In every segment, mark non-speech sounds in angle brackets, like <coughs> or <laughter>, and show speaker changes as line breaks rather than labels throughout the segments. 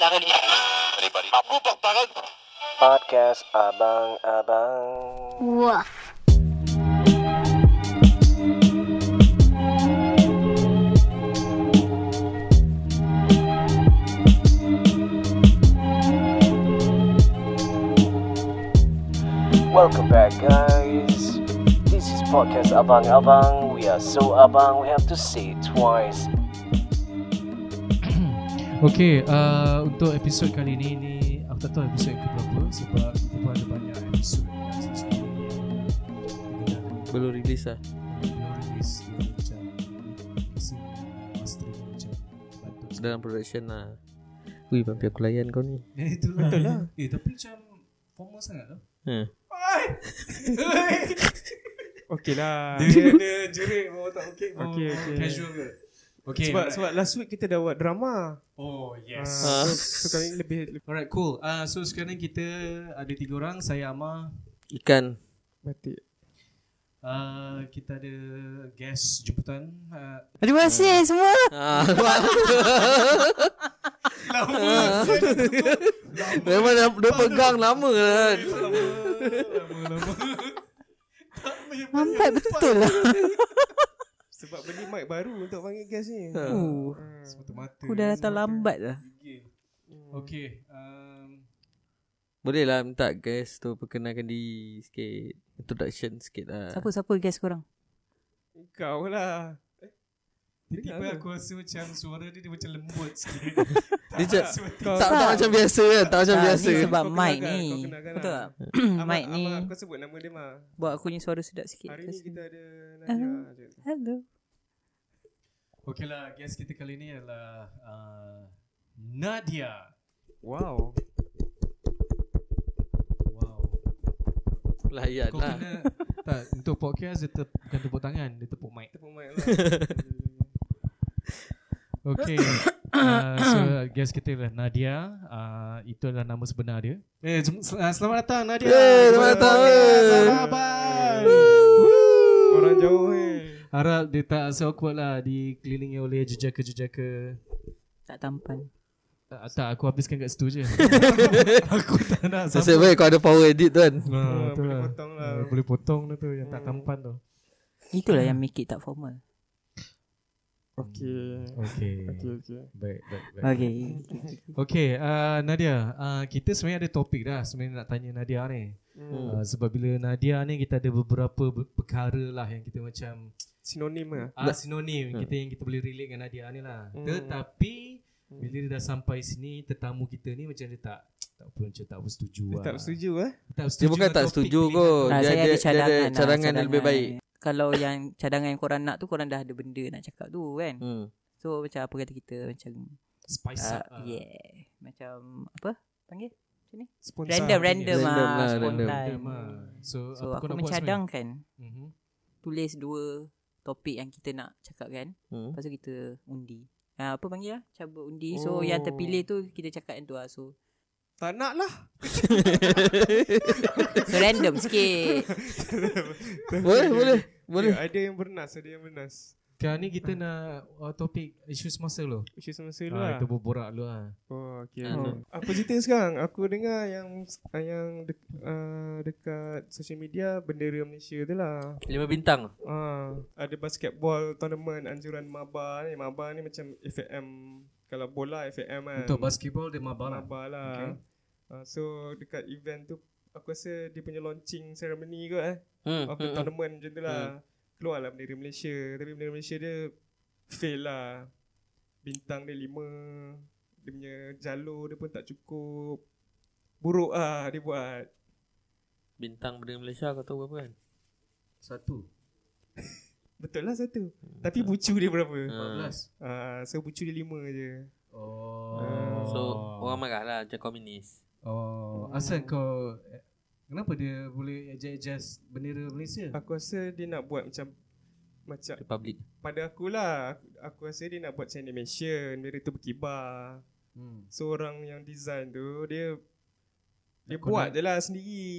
Daripada mampu tangan.
Podcast Abang-Abang
Wah.
Welcome back guys This is Podcast Abang-Abang We are so abang We have to say it twice
Okay, uh, untuk episod kali ni ni aku tak tahu episod yang keberapa sebab kita pun ada banyak episod
Belum release lah
belum release dia macam mixing mastering macam bantu
Dalam production lah Wih, mampi aku layan kau ni <laughs>
Eh itu lah. Betul lah. Eh tapi macam formal sangat lah.
ha. <laughs>
Okey lah
Dia dia jerit mau tak okey.
Okey, okey.
Casual ke? Okay.
Sebab
alright.
sebab last week kita dah buat drama
Oh yes.
Ah, so, <laughs> so kali ni lebih
Alright cool. Uh, so sekarang kita ada tiga orang. Saya Amar.
Ikan
batik
Uh, kita ada guest jemputan. Uh,
Terima kasih semua.
ah, <laughs> Memang dia, dia pegang lama kan
Lambat betul lah. <laughs>
Mic baru untuk panggil guest ni
Uh,
Semata mata.
aku dah datang lambat lah.
Okay. Um,
Boleh lah minta guys tu Perkenalkan diri sikit Introduction sikit lah
Siapa-siapa guys korang?
Kau lah
tiba-tiba aku rasa macam suara dia, dia macam lembut sikit. <laughs> <laughs>
Dia
Kau
tak, tak macam biasa kan Tak macam
Tak,
biasa
ni sebab
Kau
mic ni. Betul
lah.
tak? <clears throat> Mic ni
kau sebut nama dia mah
buat aku ni suara sedap sikit.
Hari ni kita ada. Nadia
Hello.
Okay lah, guest kita kali ni adalah uh, Nadia.
Wow
Wow.
Layan
Kau
lah
kena tak untuk podcast dia tep, bukan tepuk tangan, dia tepuk mic.
Tepuk mic lah <laughs>
Okay. Uh, so guest kita adalah Nadia. Uh, itu adalah nama sebenar dia. Eh, uh, selamat datang Nadia.
Eh, selamat datang.
Sahabat.
Orang jauh eh
Harap dia tak rasa awkward lah dikelilingi oleh jejaka-jejaka.
Tak tampan.
Tak, tak, aku habiskan kat situ je. <laughs> aku tak nak
Nasib baik kau ada power edit tu kan
Ha, tu
boleh
lah.
potong lah.
Ah, boleh potong tu yang tak tampan tu.
Itulah yang make it tak formal.
Okay
Okay.
Okay okay
Baik, baik, baik.
Okay.
Okay, uh, Nadia, uh, kita sebenarnya ada topik dah sebenarnya nak tanya Nadia ni.
Hmm.
Uh, sebab bila Nadia ni kita ada beberapa ber- perkara lah yang kita macam
Sinonim lah
ah, sinonim kita yang kita boleh relate dengan Nadia ni lah.
Hmm.
Tetapi bila dia dah sampai sini tetamu kita ni macam dia tak tak apa macam tak bersetuju
Dia
lah.
tak setuju eh
Tak
Dia bukan tak setuju
pilihan
kot
tu.
Ah,
Dia
saya
ada-
ada
dia ada
cadangan, lah,
cadangan yang lebih baik.
Kalau yang cadangan yang korang nak tu korang dah ada benda nak cakap tu kan.
hmm.
So macam apa kata kita macam
Spice
uh,
up. ah.
yeah. Macam apa? Panggil?
Sponsor
Random random
Random
ah,
lah,
spontan.
random.
Random ah. So,
So
apa kau
aku
nak buat
mencadangkan?
Mhm.
tulis dua topik yang kita nak cakap kan.
Hmm.
Lepas tu kita undi. Ha, apa panggil lah? Cabut undi. So
Oh.
yang terpilih tu kita cakap yang tu lah. So,
Tak nak lah <laughs>
so random sikit. <laughs>
Boleh boleh Boleh
Ya, Ada yang bernas Ada yang bernas
Sekarang ni kita nak uh, topik isu semasa lo.
Isu semasa dulu
Ah,
lah
kita berborak dulu lah.
Oh, okay.
Ah,
Oh. Apa cerita sekarang? Aku dengar yang yang dek, uh, dekat social media bendera Malaysia tu lah.
Lima bintang
Ah, ada basketball tournament anjuran Maba ni. Maba ni macam FAM. Kalau bola FAM kan.
Untuk basketball dia mabah lah.
Maba lah.
Okay.
Ah, so dekat event tu aku rasa dia punya launching ceremony kot eh.
hmm.
Of the
hmm.
tournament macam tu lah. Keluarlah bendera Malaysia. Tapi bendera Malaysia dia fail lah. Bintang dia lima. Dia punya jalur dia pun tak cukup. Buruk lah dia buat.
Bintang benda Malaysia kau tahu berapa kan
Satu. <laughs>
Betul lah satu. Tapi bucu dia berapa?
Ah.
14.
Ah, so bucu dia lima je.
Oh.
So orang marah lah Macam komunis
Oh, asal kau kenapa dia boleh adjust bendera Malaysia?
Aku rasa dia nak buat macam macam
Republic
pada aku lah aku, aku rasa dia nak buat macam animation bendera tu berkibar
Hmm.
so orang yang design tu dia dia
Aku
buat
nak-
je lah sendiri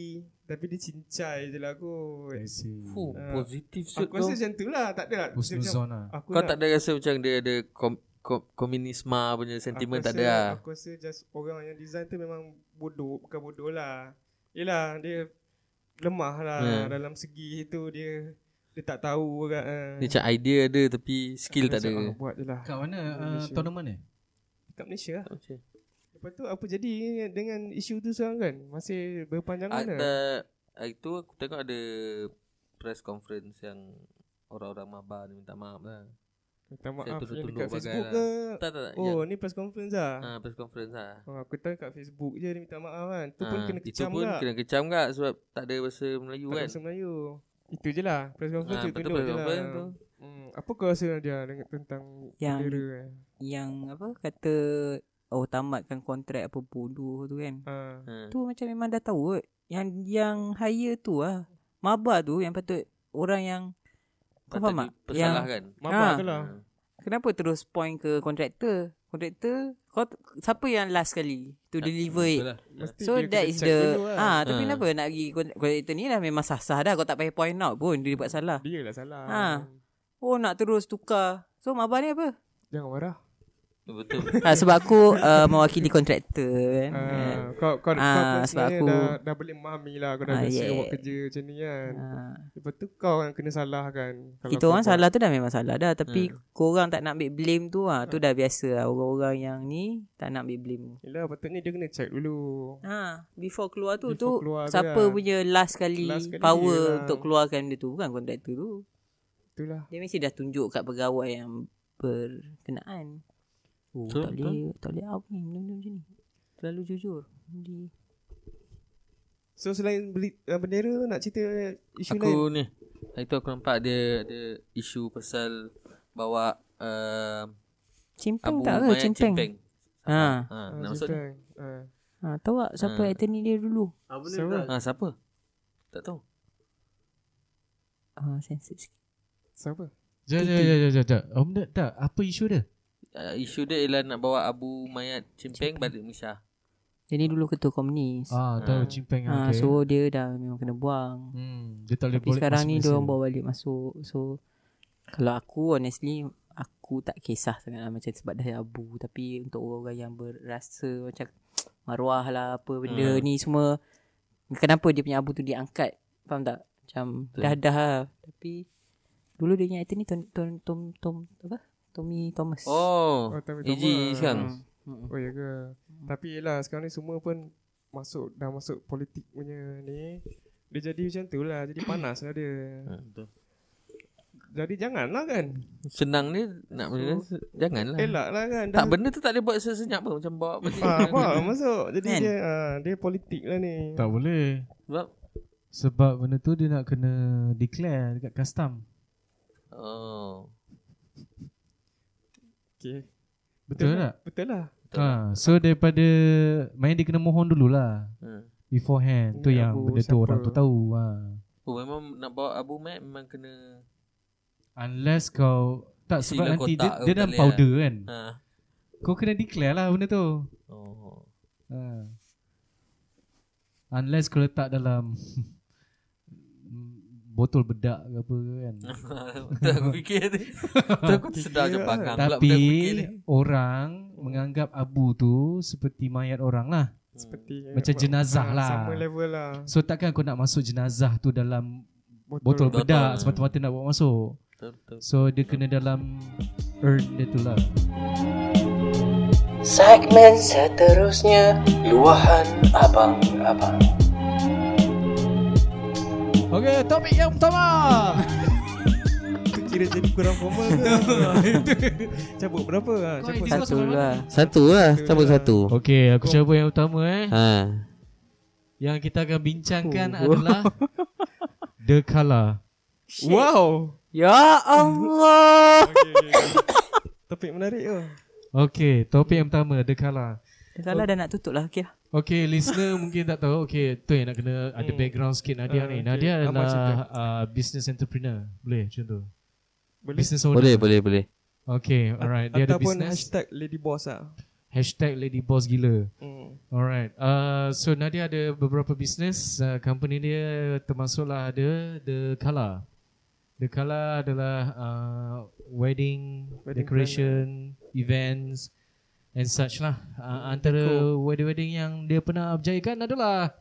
tapi dia cincai je lah kot
I see.
Fuh,
Ah.
positif shoot
aku rasa
tu
macam tu lah tak ada lah
Husnuzon lah.
aku
Kau
nak,
tak ada rasa macam dia ada kom- ko- komunisma punya sentiment
Aku
tak ada lah.
Aku rasa just orang yang design tu memang bodoh Bukan bodoh lah Yelah dia lemah lah
Ya.
Dalam segi tu dia Dia tak tahu kan
Dia macam idea ada tapi skill tak ada.
Buat je lah
Kat mana uh, tournament ni?
Kat Malaysia lah
Macam
Lepas tu apa jadi dengan isu tu sekarang kan Masih berpanjangan
ada
lah
hari tu aku tengok ada press conference yang orang-orang maba ni minta maaf lah.
Minta maaf
Saya
dekat Facebook
lah.
ke
Tak tak tak.
Oh ni press conference lah
Ha, press conference lah.
Oh, aku tahu kat Facebook je dia minta maaf kan Tu pun
Ha,
kena
Itu
kecam
pun kena kecam tak sebab tak ada bahasa Melayu
Tak ada
kan.
bahasa Melayu Itu je lah Press conference
Ha,
tu
press
je lah
tu.
hmm. Apa kau rasa dia dengan tentang
Yang-
bendera kan
Yang apa kata oh tamatkan kontrak apa bodoh tu kan.
ha.
Ha.
Tu macam memang dah tahu kot. Yang yang hire tu lah. Maba tu yang patut orang yang kau faham tak? Yang
kan.
Mabak
Ha.
tu lah
Ha.
kenapa terus point ke kontraktor? Kontraktor kau siapa yang last kali to deliver it?
Lah.
Mesti
So that is the
lah.
ah tapi
Ha.
kenapa nak pergi kontraktor ni dah memang sah-sah dah kau tak payah point out pun dia buat salah.
Dia lah salah
Ha. Oh nak terus tukar. So Maba ni apa?
Jangan marah
Betul.
ha, sebab aku uh, mewakili kontraktor kan.
ha.
Yeah.
Kau, kau, kau
Ah,
pun
sebab aku-
dah, dah boleh memahami lah Kau dah
Ah,
biasa
yeah.
buat kerja macam ni kan
Ha.
Lepas tu kau yang kena salah kan Kalau
Kita
kau
orang
buat-
salah tu dah memang salah dah Tapi
Hmm.
korang tak nak ambil blame tu ah Tu dah biasa lah Orang-orang yang ni Tak nak ambil blame
Yelah patutnya dia kena check dulu
Ha, before keluar tu
Before
tu
keluar tu
siapa
lah.
punya last kali
Last kali
power
dia lah.
untuk keluarkan dia tu bukan kontraktor tu.
Itulah
Dia mesti dah tunjuk kat pegawai yang berkenaan. Oh,
Betul,
tak boleh tak boleh out ni benda macam ni. Terlalu jujur. Di
So selain beli, uh, bendera tu nak cerita isu lain
Aku ni Hari tu aku nampak dia ada isu pasal bawa uh,
cimpeng
Abu
tak ke cimpeng?
Cimpeng.
Ha.
Ha,
Ah,
nak.
Simpang. Ah.
Ha, tahu tak siapa
Ha.
attorney dia dulu?
Siapa?
Ha, siapa? Tak tahu.
Ha, sensitif sikit.
Siapa?
Jap, jap, jap, jap, jap, jap. Om tak. Apa isu dia?
Uh, isu dia ialah nak bawa Abu Mayat Cimpeng balik Malaysia.
Dia ni dulu ketua komunis.
Ah, tahu cimpeng.
Ha,
okay.
so dia dah memang kena buang.
hmm, dia tak boleh
Tapi
boleh
sekarang ni dia orang bawa balik masuk. So kalau aku honestly aku tak kisah sangat lah macam sebab dah abu tapi untuk orang yang berasa macam <tsk> maruah lah apa benda
Hmm.
ni semua kenapa dia punya abu tu diangkat faham tak macam
Betul.
dah dah lah. tapi dulu dia punya attorney Tom Tom Tom, Tom apa Tommy Thomas
Oh,
Oh, Tommy
AG
Thomas.
sekarang.
Hmm.
Oh ya ke Tapi yelah sekarang ni semua pun Masuk Dah masuk politik punya ni Dia jadi macam tu lah Jadi panas lah dia
Ha, betul.
Jadi janganlah kan
Senang ni nak so, janganlah.
Elak lah kan
Tak benda tu tak boleh buat sesenyap pun macam bawa balik.
Ah, faham masuk Jadi
Kan?
dia ah, Dia politik lah ni
Tak boleh.
Sebab
Sebab benda tu dia nak kena declare dekat custom.
oh.
Okay
Betul
lah.
tak?
Betul lah
Ha, so daripada main dia kena mohon dululah
Hmm.
beforehand. Tu yang
Abu
benda tu
siapa?
orang tu tahu. Ha.
Oh memang nak bawa Abu Mayat memang kena
Unless kau tak sebab nanti dia, dia dalam
boleh
powder kan.
ha.
Kau kena declare lah benda tu.
Oh.
Ha. Unless kau letak dalam <laughs> botol bedak ke apa kan. <laughs>
Betul aku fikir tu. Tu aku sedar je pula
Tapi
aku
orang menganggap abu tu seperti mayat orang lah.
Seperti
Macam jenazah
ah,
lah.
Sama level lah
So takkan kau nak masuk jenazah tu dalam
Botol,
botol
Botol.
bedak semata-mata nak bawa masuk.
Betul betul.
So dia kena dalam urn dia tu lah.
Segmen seterusnya Luahan Abang-Abang
Okay, topik yang pertama.
Kira jadi kurang formal ke <laughs> Cabut berapa
Kau
Cabut
satu lah
Satu lah, cabut satu.
Okay, aku cuba yang utama eh.
Ha.
Yang kita akan bincangkan adalah <laughs> The Color.
Wow
Ya Allah
okay, okay, okay. Topik menarik tu
Okay, topik yang pertama The Color.
Kalau dah nak tutup lah Okay lah
Okay, listener <laughs> mungkin tak tahu. Okay, tu yang nak kena ada
Hmm.
background sikit Nadia
Ah,
ni.
okay.
Nadia
Apa
adalah uh, business entrepreneur. Boleh macam tu?
Boleh
Business owner.
Boleh, boleh, boleh.
Okay, alright. Dia ada
Ataupun
business.
hashtag lady boss lah
Hashtag lady boss gila.
hmm.
Alright. Uh, so Nadia ada beberapa business. Uh, company dia termasuklah ada The Color. The color adalah uh, wedding,
Wedding
decoration, events and such lah. Uh, antara wedding-wedding yang dia pernah berjayakan adalah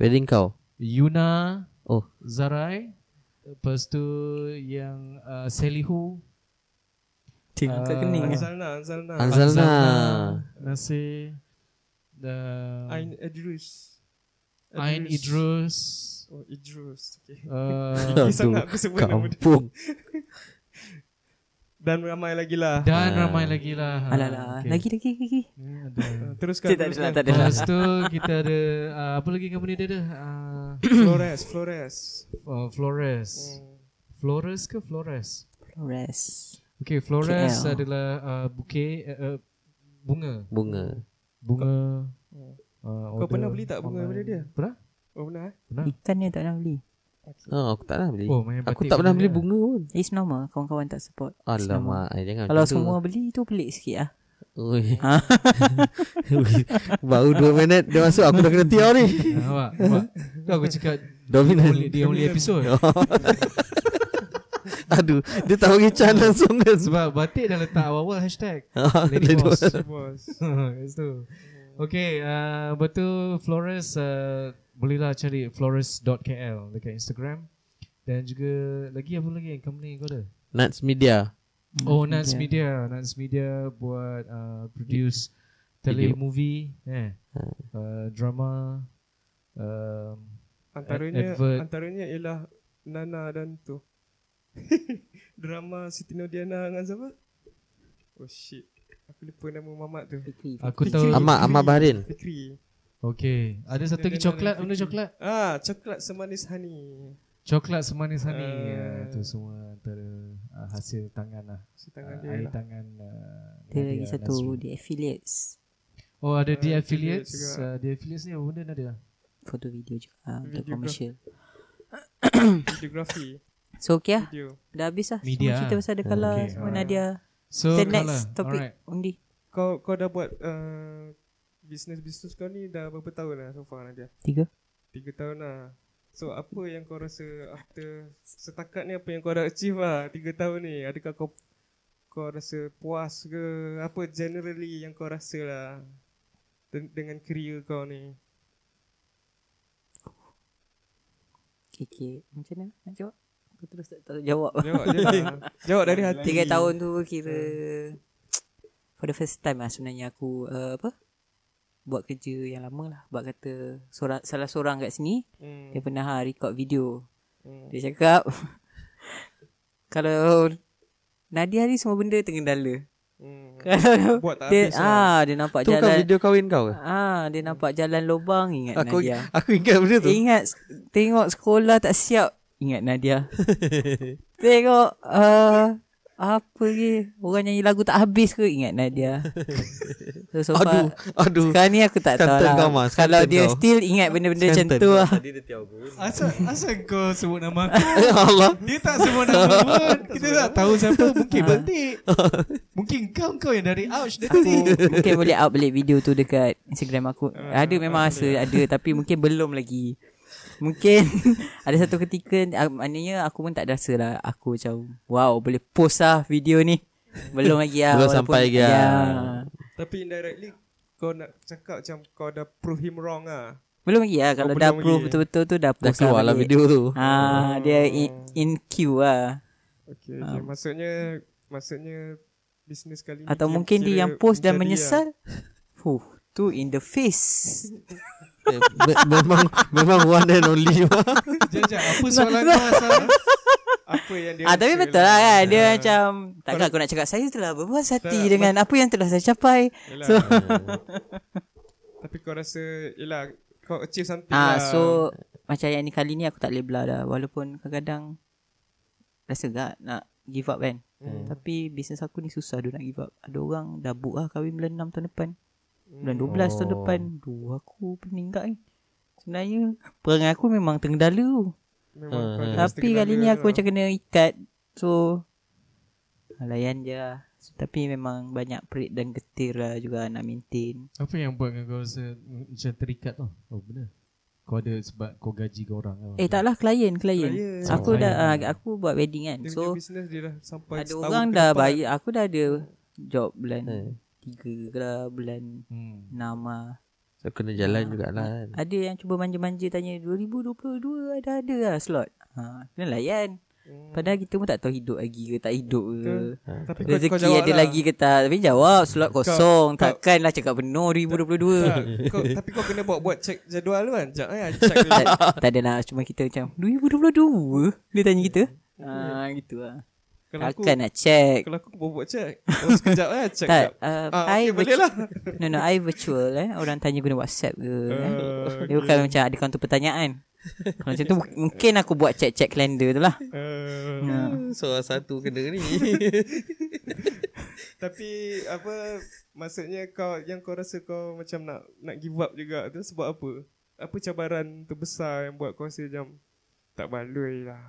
Wedding kau.
Yuna,
Oh.
Zarai, lepas tu yang uh, Sally Hu,
Tengok kat
Ah,
kening.
Anzalna, Anzalna.
Anzalna.
Nasir, the
Ain Idrus.
Ain Idrus,
Oh, Idrus. Okay. <laughs>
uh,
sangat aku sebut nama dia.
Kampung. <laughs>
Dan ramai lagi lah.
dan
Ah.
ramai lagi lah.
Alah lah. Lagi lagi lagi.
Ada.
Uh, <laughs> Teruskan,
lah,
teruskan.
tak ada lah.
Lepas tu kita ada uh, apa lagi company dia ada? Uh, <coughs>
Flores, Flores.
uh, Flores.
Hmm.
Flores ke Flores?
Flores.
Okay, Flores
KL.
adalah uh, bouquet uh, uh, bunga.
Bunga.
Bunga.
Hmm.
Uh,
Kau pernah beli tak bunga daripada dia?
Pernah?
Oh pernah eh?
Pernah.
Ikan dia tak nak beli.
Oh, aku tak pernah beli.
Oh, main
aku tak pernah beli
dia.
bunga pun.
It's normal. Kawan-kawan tak support.
Alamak, eh, jangan
Kalau
macam tu.
semua beli tu pelik sikit lah.
Ui.
Ha? <laughs> <laughs>
Baru 2 minit dia masuk aku dah kena tiar ni.
Ah, Nampak? Nampak? Tu aku cakap
Dominant.
only, the only episode. <laughs>
Aduh, dia bagi chance langsung kan.
Sebab batik dah letak awal-awal hashtag.
Ah,
Lady boss.
dua.
Bos.
Kat situ. Okay, uh, betul Flores uh, bolehlah cari flores.kl dekat Instagram. Dan juga lagi apa lagi yang company kau ada?
Nuts Media.
Oh, Nats Media. Nats Media buat uh, produce
Video.
telemovie, eh, uh, drama, um,
Antaranya
Advert.
antaranya ialah Nana dan tu. <laughs> Drama Siti Nodiana dengan siapa? Oh shit. Aku lupa nama mamat tu.
aku tahu.
Ahmad Ahmad Bahrin.
Fikri.
Okay, ada satu lagi coklat, benda coklat.
Ah, coklat semanis honey.
Coklat semanis honey.
Ah.
Uh, itu semua antara uh, hasil tangan lah.
Si tangan
Uh,
dia
air
lah.
tangan uh, Nadia
lagi satu di affiliates.
Oh ada di
affiliates
affiliates. Uh, di affiliates ni apa benda Nadia?
Foto video juga ah, untuk commercial. <coughs>
Videografi.
So okay lah.
Video.
Dah habis lah.
Media.
Semua cerita pasal The Color.
Okay,
Semua. Nadia.
So
The next topic.
Alright.
Undi.
Kau kau dah buat uh, bisnes-bisnes kau ni dah berapa tahun lah so far Nadia?
Tiga.
Tiga tahun lah. So apa yang kau rasa after setakat ni apa yang kau dah achieve lah tiga tahun ni? Adakah kau kau rasa puas ke? Apa generally yang kau rasa lah de- dengan career kau ni?
Okay, okay. Macam mana? Nak jawab? Aku terus tak tahu jawab.
Jawab je lah. <laughs> Jawab dari hati.
Tiga tahun tu kira for the first time lah sebenarnya aku uh, apa buat kerja yang lama lah. Buat kata seorang, salah seorang kat sini
Hmm.
dia pernah ha, record video.
Hmm.
Dia cakap <laughs> kalau Nadia ni semua benda tergendala.
Hmm. <laughs>
Kalau
Buat tak
dia
habis lah.
ah dia nampak
Tu kan
jalan
video kahwin kau ke?
ah dia nampak jalan lubang ingat
Aku
Nadia. <laughs>
aku ingat benda tu.
Ingat tengok sekolah tak siap ingat Nadia. tengok uh, apa lagi orang nyanyi lagu tak habis ke ingat Nadia. <laughs> So, so
Aduh,
far,
aduh.
sekarang ni aku tak tahu lah.
kau, Mas.
Kalau
Skanten
dia
kau.
still ingat benda-benda macam tu lah.
Tadi dia tiaw aku.
Asal asal kau sebut nama aku? <laughs>
Allah.
Dia tak sebut nama pun. <laughs> Kita tak tahu siapa. Mungkin batik. Mungkin kau kau yang dari ouch dia tu.
Mungkin boleh up balik video tu dekat Instagram aku. Ada memang rasa ada tapi mungkin belum lagi. Mungkin <laughs> ada satu ketika ah, maknanya aku pun tak ada rasa lah aku macam wow boleh post lah video ni. Belum lagi lah. <laughs>
Belum sampai lagi lah.
Ya.
Tapi indirectly kau nak cakap macam kau dah prove him wrong lah.
Belum lagi lah kalau
Oh,
dah
lagi.
betul-betul tu dah
Dah
post
keluar lah video tu.
Ah dia in, in queue lah.
Okay, okay. Maksudnya maksudnya bisnes kali ni
Atau mungkin dia yang post dan
jadi
menyesal. Fuh, tu in the face. <laughs>
Eh, me- memang memang one and only. <laughs>
Jajak, apa soalan kau asal?
Apa yang dia
Ah tapi betul lah kan Dia macam Takkan aku nak cakap Saya telah berpuas hati
Tak,
Dengan apa yang telah saya capai
Yelah.
So <laughs>
Tapi kau rasa Yelah Kau achieve something
Ah
lah
so Macam yang ni kali ni Aku tak boleh belah dah Walaupun kadang-kadang Rasa gak Nak give up kan
Hmm.
Tapi bisnes aku ni susah Dia nak give up Ada orang dah book lah Kahwin bulan 6 tahun depan Bulan
Hmm.
12 tahun
Oh.
depan Duh aku pening kat ni Sebenarnya Perangai aku memang tergendala tu
Memang
Ah, ah.
ada
Tapi kali ni aku
lah.
macam kena ikat So Layan je lah so, Tapi memang banyak perit dan getir lah juga nak maintain
Apa yang buat kau rasa macam terikat tu? Oh benar. Kau ada sebab kau gaji kau orang kan?
Eh taklah klien, klien.
Klien.
Aku
Oh,
dah ah, aku buat wedding kan.
Dia
So
business dia dah sampai
ada orang dah bayar aku dah ada job bulan
Eh.
Tiga ke lah bulan
Hmm.
enam ah.
So kena jalan
Ah,
jugalah kan.
Ada yang cuba manja-manja tanya 2022 ada ada lah slot. Ha, kena layan.
Hmm.
Padahal kita pun tak tahu hidup lagi ke tak hidup ke.
Betul. Tapi kau, kau
Rezeki
jawab
ada
lah.
lagi ke tak. Tapi jawab slot kosong.
kau-
Takkanlah cakap penuh 2022.
Tak, kau, tapi kau kena buat buat check jadual tu kan. Sekejap eh, <laughs> dulu.
tak, tak adalah cuma kita macam 2022 dia tanya kita. Ha gitu lah.
Kalau aku,
Takkan nak check.
kalau aku buat buat check. Oh, sekejap eh, check
Tak,
sekejap.
uh,
Ah,
I
okay, boleh lah. <laughs>
No no I virtual eh Orang tanya guna WhatsApp ke eh?
Uh,
Dia bukan macam ada counter pertanyaan <laughs> Kalau macam tu mu- Mungkin aku buat check-check calendar tu lah
uh,
ha.
Seorang satu kena ni. <laughs>
Tapi apa maksudnya kau yang kau rasa kau macam nak nak give up juga tu sebab apa? Apa cabaran terbesar yang buat kau rasa macam tak baloi lah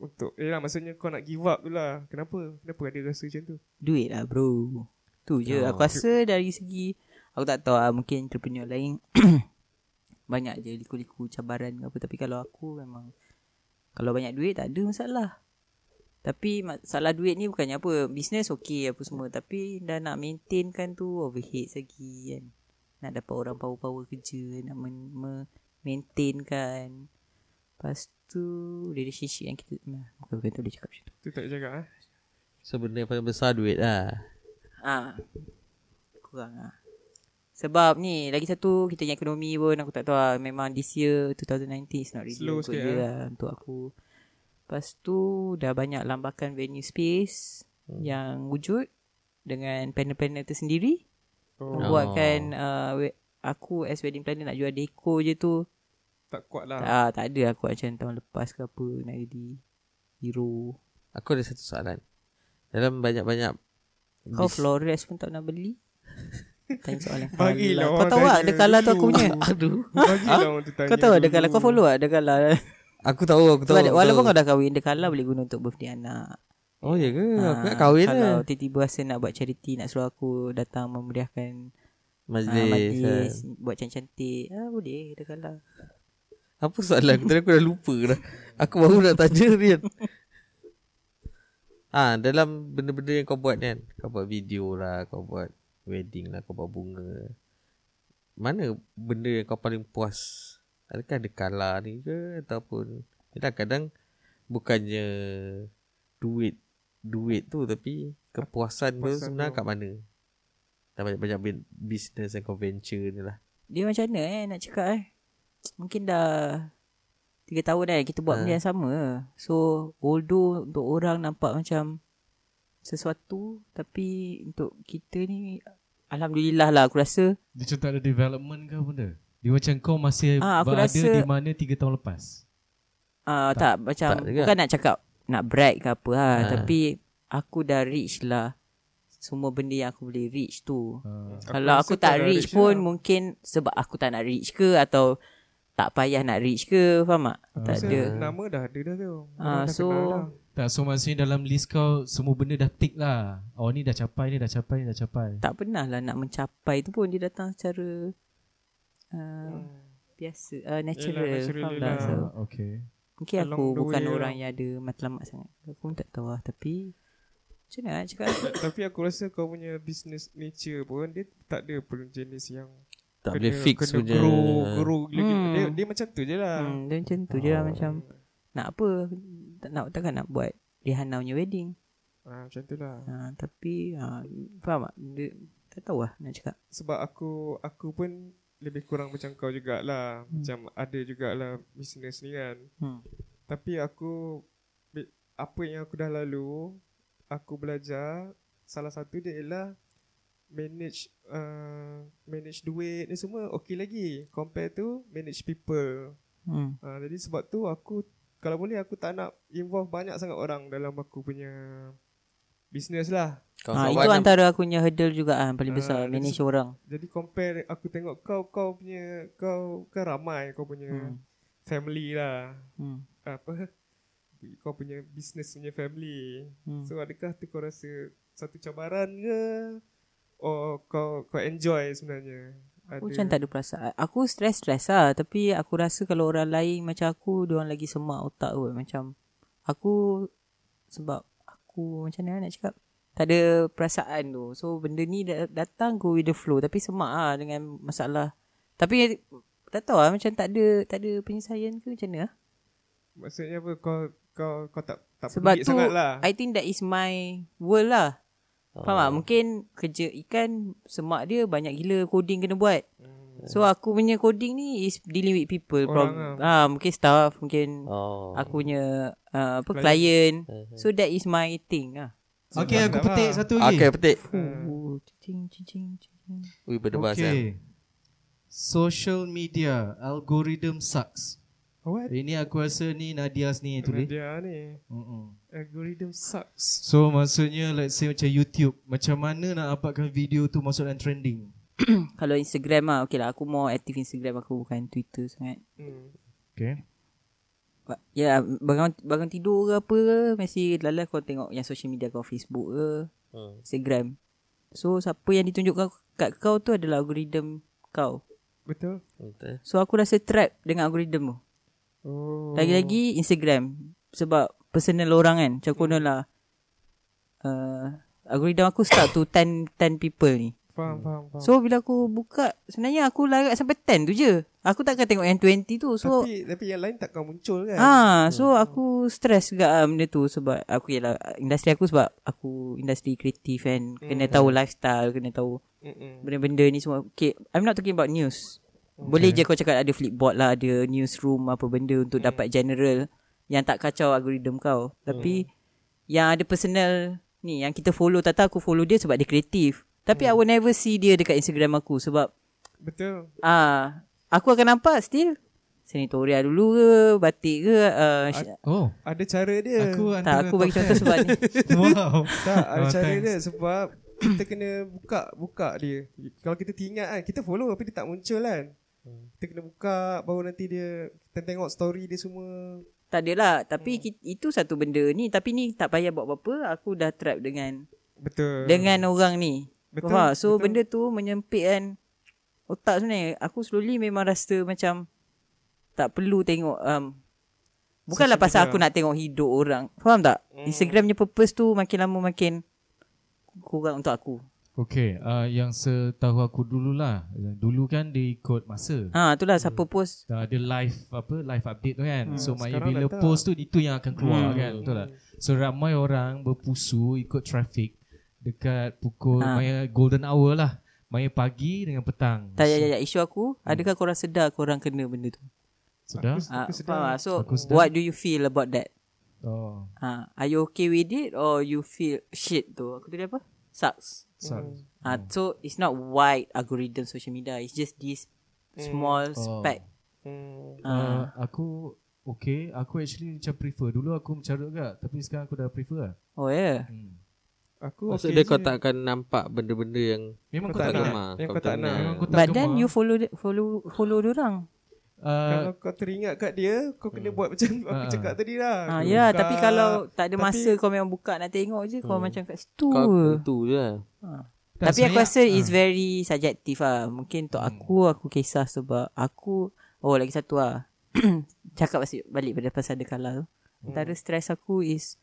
untuk eh lah maksudnya kau nak give up tu lah. Kenapa? Kenapa ada rasa macam tu?
Duit lah bro. Tu je. Aku rasa dari segi Aku tak tahu lah Mungkin entrepreneur lain <coughs> Banyak je liku-liku cabaran ke apa. Tapi kalau aku memang Kalau banyak duit tak ada masalah. Tapi masalah duit ni bukannya apa Business okey apa semua. Tapi dah nak maintain kan tu Overhead lagi kan. Nak dapat orang power-power kerja Nak men- me- maintain kan Lepas tu Relationship yang kita nah, Bukan-bukan tu boleh cakap macam tu
Tu tak jaga eh.
so benda yang paling besar duit lah.
Ah, Kurang ah. Sebab ni Lagi satu Kita punya ekonomi pun Aku tak tahu lah Memang this year 2019 is not really
Slow
good year
eh.
lah Untuk aku Lepas tu Dah banyak lambakan venue space hmm. Yang wujud Dengan panel-panel tersendiri
Oh,
Membuatkan uh, we- Aku as wedding planner Nak jual deco je tu
tak kuat lah.
ah, Tak ada aku macam tahun lepas ke apa Nak jadi Hero
Aku ada satu soalan. Dalam banyak-banyak
Kau
bis-
Flores pun tak nak beli <laughs> Tanya soalan
Bagilah
Kau
orang
tahu tak
tanya
Ada kala tu aku punya <laughs>
Aduh.
Bagilah orang tu tanya.
Kau tahu ada
dulu.
kala Kau follow tak ada kala <laughs>
Aku tahu, aku tahu. Aku
Walaupun
tahu.
kau dah kahwin Ada kala boleh guna untuk birthday anak
Oh ya ke? Aku nak
Ah,
kahwin
Kalau
lah.
tiba-tiba rasa nak buat charity Nak suruh aku datang memeriahkan
Majlis. kan.
Majlis Buat cantik-cantik ah, Boleh ada kala
Apa soalan aku tadi aku dah lupa dah. Aku baru nak tanya Rian. Ah, dalam benda-benda yang kau buat ni kan. Kau buat video lah, kau buat wedding lah, kau buat bunga. Mana benda yang kau paling puas? Adakah ada kala ni ke ataupun Yelah kadang bukannya duit duit tu tapi kepuasan tu
Kepuasan
sebenarnya
tu.
kat mana? Dah banyak-banyak business and kau venture ni lah.
Dia macam mana eh Nak cakap eh Mungkin dah Tiga tahun dah Kita buat
Ah.
benda yang sama So Although Untuk orang nampak macam Sesuatu Tapi Untuk kita ni Alhamdulillah lah Aku rasa
Dia macam tak ada development ke benda? Dia macam kau masih
Ah, aku
berada
rasa-
di mana 3 tahun lepas.
uh, tak, Macam
tak.
Bukan nak cakap Nak brag ke apa ha,
Ah.
Tapi Aku dah reach lah Semua benda yang aku boleh reach tu
Uh,
Kalau aku
kau
tak reach pun
lah.
Mungkin Sebab aku tak nak reach ke Atau Tak payah nak reach ke Faham tak? tak
Rasa
ada
Nama dah ada dah tu.
Ah,
Orang dah
so-
dah.
tak so maksudnya dalam list kau semua benda dah tick lah. Oh ni dah capai, ni dah capai, ni dah capai.
Tak pernah lah nak mencapai tu pun Dia datang secara uh,
Hmm.
Biasa uh, Natural
Yelah, natural
Faham tak?
lah.
So,
okay.
Mungkin
Along
aku bukan
way
orang
lah.
yang ada matlamat sangat Aku pun tak tahu lah Tapi Macam mana nak cakap <coughs>
Tapi aku rasa kau punya business nature pun dia tak ada pun jenis yang
Tak
kena,
boleh fix
kena
punya.
grow, grow gila
Hmm.
dia, dia macam tu je lah.
hmm, Dia macam tu je lah Macam Nak apa tak, nak, Takkan nak buat Rihanna punya wedding
Ah, macam tu lah.
ha, Tapi ha, Faham tak dia, Tak tahu lah nak cakap
Sebab aku aku pun lebih kurang macam kau jugalah.
Hmm.
Macam ada jugalah business ni kan.
hmm.
Tapi aku apa yang aku dah lalu, aku belajar salah satu dia ialah manage uh, manage duit ni semua okey lagi compare to manage people.
Hmm.
Uh, jadi sebab tu aku kalau boleh aku tak nak involve banyak sangat orang dalam aku punya business lah.
Kau
Ha, itu
yang-
antara aku punya hurdle juga ah paling
Ah,
besar
jadi
manage
se-
orang.
Jadi compare aku tengok kau kau punya kau kan ramai kau punya
Hmm.
family lah.
Hmm.
Apa kau punya business punya family.
Hmm.
So adakah tu kau rasa satu cabaran ke? Or kau kau enjoy sebenarnya?
Aku macam tak ada perasaan. Aku stress-stress lah. Tapi aku rasa kalau orang lain macam aku, dia orang lagi semak otak kot. Macam aku sebab aku macam mana nak cakap. Tak ada perasaan tu. So benda ni da- datang go with the flow. Tapi semak lah dengan masalah. Tapi tak tahu lah macam tak ada tak ada penyelesaian ke macam mana.
Maksudnya apa kau kau kau tak tak
Sebab tu
sangat lah.
I think that is my world lah.
Oh.
Faham tak? Mungkin kerja ikan semak dia banyak gila coding kena buat. So aku punya coding ni is dealing with people.
Orang
From, ah, mungkin staff, mungkin
Oh.
aku punya uh, apa client.
Uh-huh.
So that is my thing lah.
Okay, aku
Tak
petik
lah.
satu lagi.
Okay, petik.
Oh, cicing, cicing, cicing.
Ui, berdebas kan.
Okay. Social media algorithm sucks.
What?
Ini aku rasa ni Nadia ni tulis.
Dia ni
Mm-mm.
algorithm sucks.
So maksudnya let's say macam YouTube, macam mana nak dapatkan video tu masuk dalam trending? <coughs>
Kalau Instagram lah, okay lah. Aku more aktif Instagram aku bukan Twitter sangat.
Hmm.
Okay.
Ya, bangun, bangun tidur ke apa ke, mesti lala kau tengok yang social media kau, Facebook ke,
Hmm.
Instagram. So, siapa yang ditunjuk kau, kat kau tu adalah algoritma kau.
Betul?
Betul.
So, aku rasa trap dengan algoritma tu.
Oh.
Lagi-lagi Instagram. Sebab personal orang kan. Macam konon lah. Uh, algoritma aku start to 10, 10 people ni.
Faham, faham, faham.
So, bila aku buka, sebenarnya aku larat sampai 10 tu je. Aku takkan tengok yang 20 tu. So,
tapi tapi yang lain takkan muncul kan?
Ah, so aku stres juga lah benda tu sebab aku ialah industri aku sebab aku industri kreatif kan. Kena tahu lifestyle, kena tahu
Mm-mm.
benda-benda ni semua. Okay, I'm not talking about news. Boleh je kau cakap ada flipboard lah, ada newsroom apa benda untuk dapat general yang tak kacau algoritma kau. Tapi yang ada personal ni yang kita follow tak tahu aku follow dia sebab dia kreatif. Tapi I will never see dia dekat Instagram aku sebab
Betul.
ah aku akan nampak still Senitoria dulu ke Batik ke uh, sh-
Oh,
Ada cara dia.
aku
Tak aku bagi contoh
10.
sebab ni <laughs>
wow.
Tak, ada
Oh,
cara
thanks.
dia sebab kita kena buka buka dia. Kalau kita tinggal kan, kita follow tapi dia tak muncul kan. Kita kena buka baru nanti dia kita tengok story dia semua.
Tak adalah Tapi ki- itu satu benda ni Tapi ni tak payah buat apa-apa Aku dah trap dengan
Betul.
Dengan orang ni
Betul,
faham? So
betul.
benda tu menyempitkan Otak sebenarnya Aku slowly memang rasa macam Tak perlu tengok um, Bukanlah
Social
pasal
media.
aku nak tengok hidup orang Faham tak?
Hmm.
Instagram punya purpose tu Makin lama makin Kurang untuk aku
Okay, uh, yang setahu aku dululah. Dulu kan dia ikut masa.
Ha itulah siapa post
Dah ada live apa live update tu kan. so maknanya
sekarang
bila
tak.
post tu itu yang akan keluar kan. Betul tak? So ramai orang berpusu ikut traffic dekat pukul
Ha.
maya golden hour lah. Maya pagi dengan petang.
Tak ya, ya, ya. Isu aku Adakah korang sedar Korang kena benda tu
Sudah?
Ah,
Aku sedar.
faham tak? So
Aku sedar.
what do you feel about that?
Oh.
Ha, are you okay with it or you feel shit tu? Aku tulis apa? Sucks.
So,
Ha, so it's not wide algorithm social media. It's just this small speck.
Hmm.
uh, aku okay, aku actually macam prefer. Dulu aku mencarut juga tapi sekarang aku dah prefer lah.
Oh yeah.
Hmm.
Aku
Maksud
okay
dia kau
je.
tak akan nampak benda-benda yang
Memang
Kau
kau
tak
tak
nak.
gemar.
Yang
Kau
kau tak nak.
Memang kau tak
But then you follow the- follow follow orang.
Uh,
Kalau kau teringat kat dia Kau kena buat macam Aku
Ah.
cakap tadi lah
Ha,
Kau
ya, tapi kalau tak ada
Tapi-
masa kau memang buka nak tengok je kau macam kat situ.
kau je. lah.
tak,
Tapi aku rasa
sebenarnya-
is very subjective lah. Mungkin untuk aku, aku kisah sebab aku, oh lagi satu lah. <clears throat> Cakap balik, balik pada pasal ada kalah tu. Antara stress aku is,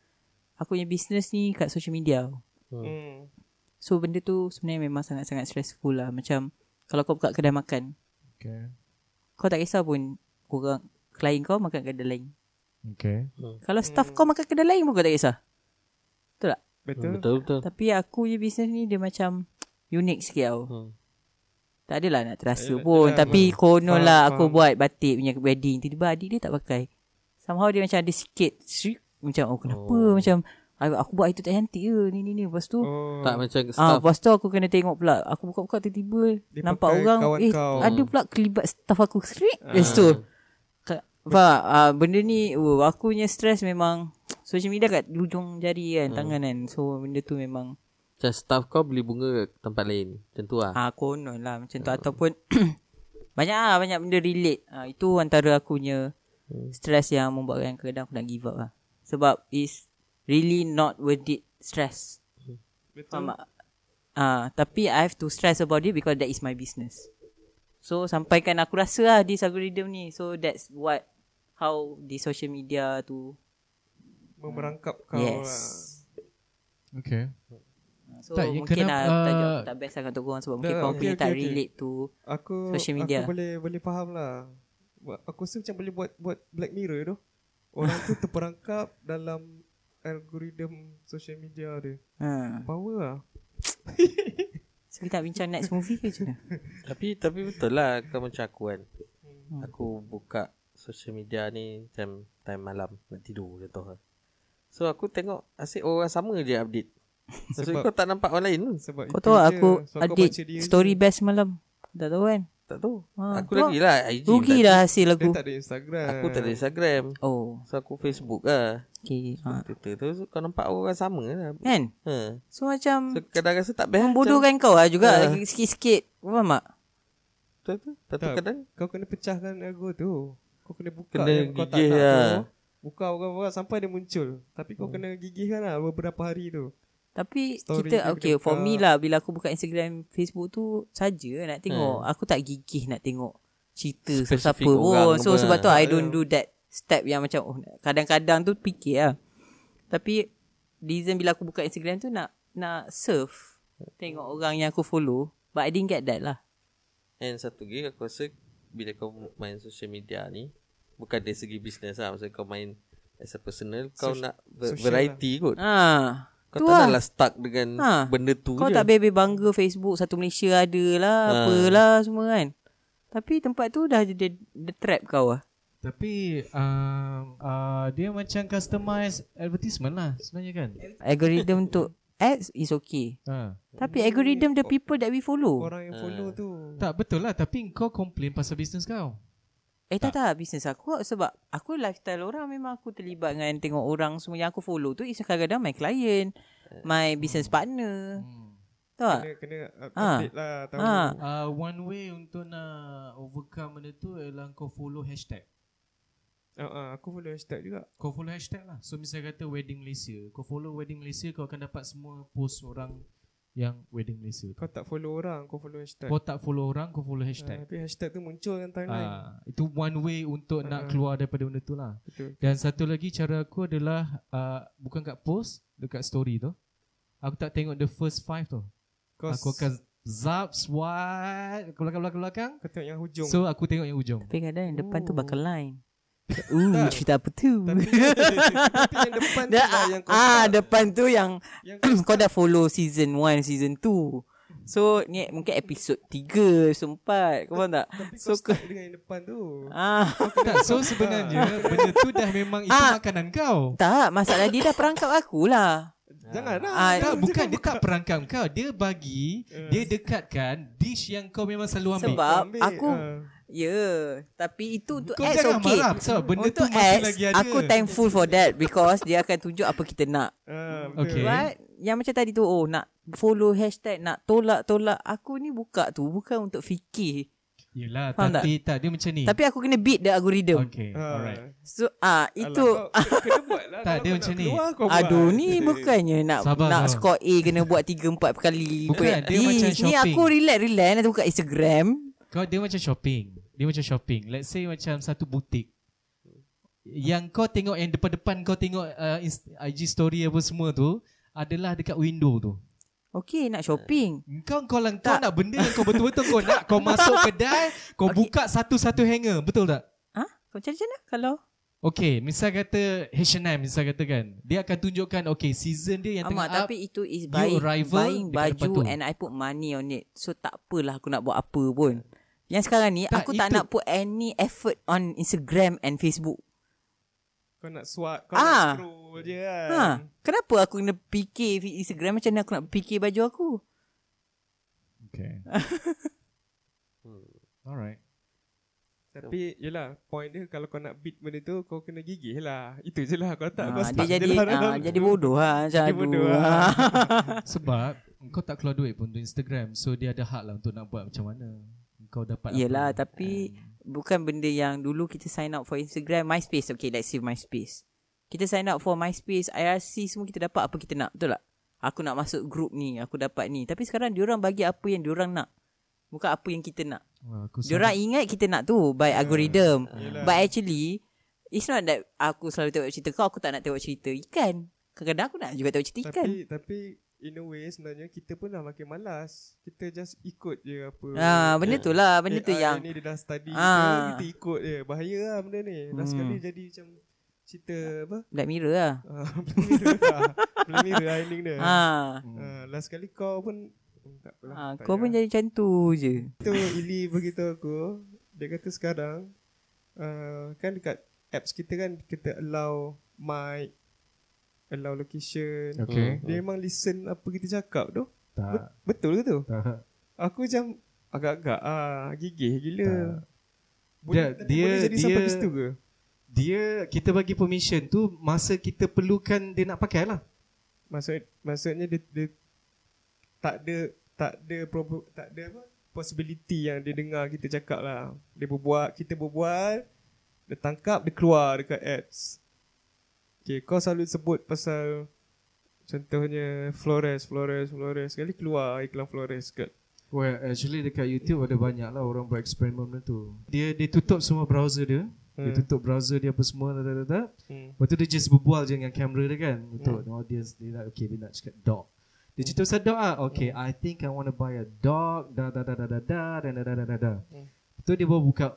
aku punya business ni kat social media.
hmm.
So benda tu sebenarnya memang sangat-sangat stressful lah. Macam, kalau kau buka kedai makan,
Okay.
Kau tak kisah pun orang, klien kau makan kedai lain.
Okay.
Kalau staff kau makan kedai lain pun kau tak kisah. Betul tak?
Betul
Betul betul.
Tapi aku punya business ni dia macam unik sikit tau.
Hmm.
Tak adalah nak terasa
Yelah,
pun.
yelah,
Tapi
faham,
konon lah aku
faham.
buat batik punya wedding. Tiba-tiba adik dia tak pakai. Somehow dia macam ada sikit. Macam oh kenapa
Oh.
macam "Ah, aku buat itu tak cantik ke ni ni ni. Lepas tu
oh.
Tak macam
ah,
staff.
lepas tu aku kena tengok pula. Aku buka-buka tiba-tiba
Dia
nampak orang
kawan
eh
kau.
ada pula kelibat staff aku shriek. Lepas tu Faham? Ah, benda ni oh, aku punya stress memang <tsk> social media kat hujung jari kan, tangan kan. So benda tu memang
Macam staff kau beli bunga kat tempat lain. Macam tu lah.
Ah konon lah macam tu ataupun <clears throat> banyak ah banyak benda relate. Ah itu antara aku punya stress yang membuatkan kadang aku nak give up lah. Sebab is really not worth it stress.
Betul
Faham? Ah tapi I have to stress about it because that is my business. So sampaikan aku rasa lah this algorithm ni. So that's what how the social media tu
Memerangkap kau
yes.
lah.
Okay.
So
Tak,
mungkin
kenapa,
lah tak,
uh,
tak best sangat untuk korang sebab mungkin
Tak,
kau
okay,
punya
okay,
tak
okay.
relate to
Aku
Social media.
aku boleh boleh faham lah. Buat- Aku rasa macam boleh buat buat Black Mirror tu. Orang tu terperangkap dalam algorithm social media dia.
ha.
Power lah.
So kita bincang next movie ke macam mana? <laughs>
Tapi tapi betul lah kau macam aku kan.
Hmm.
Aku buka social media ni time time malam nak tidur je tau. So aku tengok asyik orang sama je update. <laughs>
Sebab-
kau tak nampak orang lain pun.
Sebab
Kau tahu
je.
aku
So,
update
dia
story
je.
best malam. Tak tahu kan?
Tak tahu.
Ha,
aku lagi lah IG.
Rugi
tak-
dah hasil
Dia
aku.
tak ada Instagram.
Aku tak ada Instagram.
Oh,
So aku Facebook lah.
okay. Ha.
Twitter tu so, kau nampak orang sama lah.
Kan?
Ha.
So macam
So kadang rasa tak best.
membodohkan kau lah juga
Ha.
sikit-sikit. Kau faham tak?
Betul tu. Tapi
Tak.
kadang
Kau kena pecahkan ego tu. Kau kena buka
Kena
yang kau tak
gigih lah.
tu. Buka orang-orang sampai dia muncul. Tapi kau kena gigihkan lah beberapa hari tu.
Tapi
Story
kita okay for me lah bila aku buka Instagram, Facebook tu saja nak tengok.
Hmm.
Aku tak gigih nak tengok cerita siapa
orang
pun. So sebab tu I
Tak
don't do that step yang macam oh kadang-kadang tu fikir lah. Tapi reason bila aku buka Instagram tu nak nak surf tengok orang yang aku follow. But I didn't get that lah.
And satu lagi aku rasa bila kau main social media ni bukan dari segi bisnes lah maksudnya kau main as a personal kau
Soci-
nak ver-
social
variety kot.
Ha.
Kau
tu
tak
lah.
naklah stuck dengan
Ha.
benda tu
Kau
je.
tak bebe bangga Facebook satu Malaysia ada lah
Ha.
apalah semua kan. Tapi tempat tu dah jadi the trap kau lah.
Tapi um, uh, dia macam customize advertisement lah sebenarnya kan.
Algorithm untuk ads is okay.
Ha.
Tapi algorithm the people that we follow.
Orang yang follow tu.
Tak betul lah tapi kau complain pasal bisnes kau.
Eh tak tak bisnes aku sebab aku lifestyle orang memang aku terlibat dengan tengok orang semua yang aku follow tu is kadang-kadang my client, my business partner.
Hmm.
Tahu tak?
Kena, kena up-
Ha.
update lah. Tahu.
Ha.
Uh, one way untuk nak overcome benda tu ialah kau follow hashtag.
Uh, uh, aku follow hashtag juga.
Kau follow hashtag lah. So misalnya kata wedding Malaysia. Kau follow wedding Malaysia kau akan dapat semua post orang yang wedding Malaysia. tu.
Kau tak follow orang, kau follow hashtag.
Kau tak follow orang kau follow
Uh,
hashtag.
tapi hashtag tu muncul kan timeline.
Ah, itu one way untuk nak
Ah.
keluar daripada benda tu lah.
Betul.
Dan satu lagi cara aku adalah uh, bukan kat post, dekat story tu. Aku tak tengok the first five tu.
Kau,
Aku akan zap, swipe ke belakang-belakang.
kau tengok yang hujung.
So aku tengok yang ujung.
Tapi kadang yang depan tu
Oh.
bakal line. Uh, cerita apa tu?
tapi, tapi yang depan tu <laughs> lah yang kau
ah, depan tu yang
yang kau <clears throat>
kau dah follow season 1, season 2. So ni mungkin episod 3, so 4. Kau faham tak?
Tapi
So
kau start dengan yang depan tu.
Ah,
Tak, <laughs> so sebenarnya benda tu dah memang itu
Ah.
makanan kau.
tak, masalah dia dah perangkap aku lah. <laughs>
Jangan lah.
Ah,
Tak, bukan dia tak perangkap kau. Dia bagi, dia dekatkan dish yang kau memang selalu ambil.
Sebab
Ambil,
aku
ah.
Ya, tapi itu untuk
Kau
ads
jangan
okay.
marah sebab benda
untuk
tu masih
ads,
lagi ada.
aku thankful for that because dia akan tunjuk apa kita nak.
Ah,
Okay.
But yang macam tadi tu, oh nak follow hashtag, nak tolak-tolak. Aku ni buka tu bukan untuk fikir.
Yelah,
Faham
tapi tak? dia macam ni.
Tapi aku kena beat the algorithm.
Okay,
Ah.
alright.
So, ah itu.
Alah, kau kena buat lah. <laughs>
Tak, dia macam ni.
keluar.
Aduh ni bukannya nak
Sabar,
nak
sabar.
score A kena buat 3 4 kali.
Bukan,
lipat.
dia macam
Ni
shopping.
aku relax relax nak buka Instagram.
Kau dia macam shopping. Dia macam shopping. Let's say macam satu butik. Yang kau tengok yang depan-depan kau tengok uh, IG story apa semua tu adalah dekat window tu.
Okay nak shopping.
Kau kau lang kau nak benda yang kau betul-betul kau nak kau masuk <laughs> kedai, kau
Okay.
buka satu-satu hanger, betul tak?
Ha? Macam mana kalau?
Okay, misal kata H&M, misal kata kan. Dia akan tunjukkan okay, season dia yang
Amat
tengah up.
tapi itu is buying,
arrival
buying baju and I put money on it. So tak apalah aku nak buat apa pun. Yang sekarang ni
Tak,
aku tak
itu-
nak put any effort on Instagram and Facebook.
Kau nak swat, kau
Ah.
nak scroll je kan.
Ha, kenapa aku kena fikir Instagram macam mana aku nak fikir baju aku?
Okay. <laughs> Alright.
Tapi yelah point dia kalau kau nak beat benda tu kau kena gigih lah. Itu je lah kau tak kau
Ha,
start
dia jadi
je lah
ha, jadi bodoh ha <laughs> macam
Jadi bodoh
ha.
lah. <laughs>
Sebab kau tak keluar duit pun untuk Instagram. So dia ada hak lah untuk nak buat macam mana. Kau dapat
Yelah
apa.
tapi bukan benda yang dulu kita sign up for Instagram MySpace okay let's say MySpace kita sign up for MySpace IRC semua kita dapat apa kita nak betul tak aku nak masuk group ni aku dapat ni tapi sekarang diorang bagi apa yang diorang nak bukan apa yang kita nak
aku
Diorang ingat kita nak tu by algorithm.
Yelah.
But actually it's not that aku selalu tengok cerita kau aku tak nak tengok cerita ikan. Kadang-kadang aku nak juga tengok cerita ikan.
Tapi tapi in a way sebenarnya kita pun dah makin malas. Kita just ikut je apa.
Ah, benda tu lah, benda tu
AI
yang
ni dia dah study
Ah.
ah. kita ikut je. Bahaya lah benda ni. Last
Hmm.
kali jadi macam cerita apa?
Black Mirror lah.
Ah, <laughs> Black Mirror lah. Black Mirror lah ending dia.
Ah.
Ah, last kali kau pun hmm, tak apalah.
Ah,
tak
kau pun jadi macam tu je.
Tu Ili beritahu aku Dia kata sekarang uh, Kan dekat apps kita kan Kita allow mic Allow location
Okay.
Dia memang listen apa kita cakap tu
Tak.
Betul ke tu?
Tak.
Aku macam Agak-agak ah Gigih gila Boleh,
Dia- dia-
boleh jadi sampai
dia-
ke situ ke?
Dia kita bagi permission tu masa kita perlukan dia nak pakai lah.
Maksud, maksudnya dia, dia tak ada tak ada prob- tak ada apa possibility yang dia dengar kita cakap lah. Dia berbual, kita berbual, dia tangkap, dia keluar dekat ads. Okay, kau selalu sebut pasal contohnya Flores, Flores, Flores. Sekali keluar iklan Flores kat.
Well, actually dekat YouTube ada banyak lah orang buat eksperimen benda tu. Dia dia tutup semua browser dia. Dia
Hmm.
tutup browser dia apa semua dah dah. dah.
Hmm.
Lepas tu dia just berbual je dengan kamera dia kan Untuk hmm. audience Dia nak okay dia nak cakap dog Dia cerita pasal dog ah Okay I think I want to buy a dog dah dah dah dah dah dah dah dah dah dah dah
Hmm.
Lepas tu dia baru buka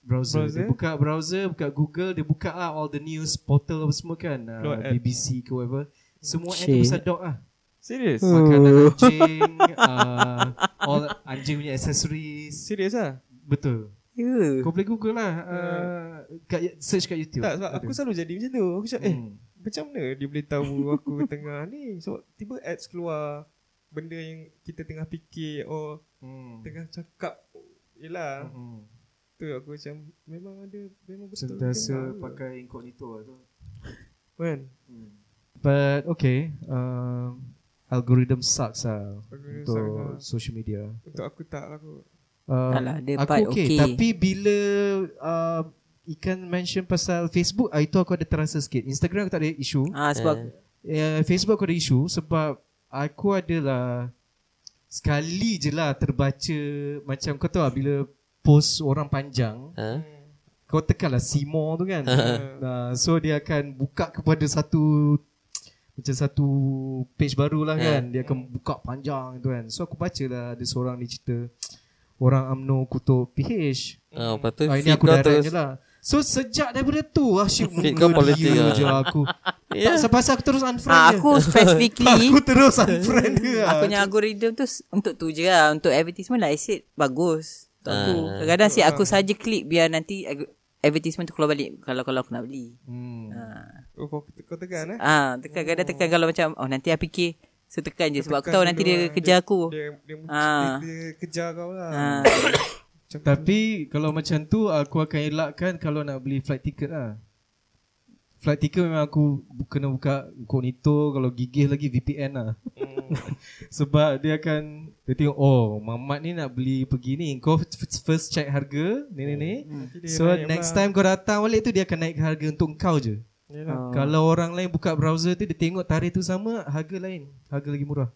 browser.
Browser?
Dia buka browser Buka Google Dia buka lah all the news portal apa semua kan uh,
ad.
BBC ke whatever Semua ad tu pasal dog ah
Serius?
Makanan anjing uh, All anjing punya accessories
Serius ah?
Betul
Ya.
Kau boleh google lah uh, kat, Search kat YouTube
Tak sebab
Ada.
aku selalu jadi macam tu. Aku cakap eh
Hmm.
Macam mana dia boleh tahu aku <laughs> tengah ni so tiba ads keluar benda yang kita tengah fikir or
Hmm.
tengah cakap yelah
Hmm.
tu aku macam memang ada memang betul
Sentiasa pakai incognito lah tu.
kan
But okay, um, algorithm sucks lah
Algorithm
untuk
sucks lah.
social media.
untuk aku tak lah aku
Um,
Tak lah, dia
aku
part
okay,
okay.
Tapi bila uh, Ikan mention pasal Facebook, ah, itu aku ada terasa sikit. Instagram aku tak ada isu.
Ah sebab
Uh, Facebook aku ada isu sebab aku adalah sekali je lah terbaca macam kau tahu lah bila post orang panjang
Ha?
kau tekan lah tu kan. <laughs> nah, so dia akan buka kepada satu macam satu page baru lah kan. Dia akan buka panjang tu kan. So aku baca lah ada seorang ni cerita orang UMNO kutuk PH.
Ah, lepas tu
Ah, ini aku direct
terus
je lah. So sejak daripada tu asyik
kau politik
dia
lah.
je aku. <laughs>
Ya.
Tak pasal aku terus unfriend dia.
aku specifically <laughs>
Aku terus unfriend dia. <laughs>
Aku punya algorithm tu untuk tu je lah. Untuk advertisement like I said bagus. Untuk aku.
Ah.
Kadang-kadang si aku saja klik biar nanti advertisement tu keluar balik kalau kalau aku nak beli.
Hmm.
Ah,
oh, kau, kau tekan eh
ah tekan kadang tekan kalau macam oh nanti aku fikir so tekan je sebab aku
Tekan
tahu
dulu
nanti dia
lah.
kejar aku.
dia, dia,
Ah.
dia, dia kejar kau lah
Ah. <coughs>
macam
Tapi kalau macam tu aku akan elakkan kalau nak beli flight ticket lah. Flight ticket memang aku kena buka incognito kalau gigih lagi VPN lah.
Hmm. <laughs>
Sebab dia akan dia tengok oh Mamat ni nak beli pergi ni kau f- first check harga ni ni ni. So next
lah.
time kau datang balik tu dia akan naik harga untuk kau je.
Yelah.
Oh.
Kalau orang lain buka browser tu dia tengok tarikh tu sama harga lain, harga lagi murah.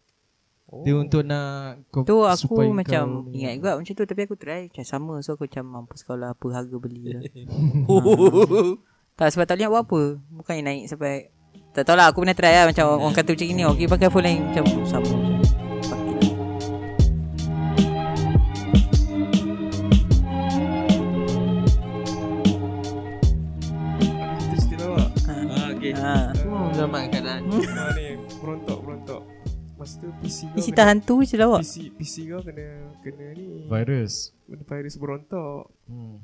Dia untuk nak kau
Tu aku macam
kau
ingat juga macam tu tapi aku try macam sama. So aku macam mampus kalau apa harga beli lah. <laughs> tak sebab tak boleh nak buat apa. Bukannya naik sampai tak tahu lah aku pernah try lah macam orang kata macam ni okey pakai phone lain macam sama macam. Fuck it lah.
Kita PC kau
Ni cerita hantu je lah awak.
PC, PC kau kena kena ni
virus.
Kena virus berontok
Hmm.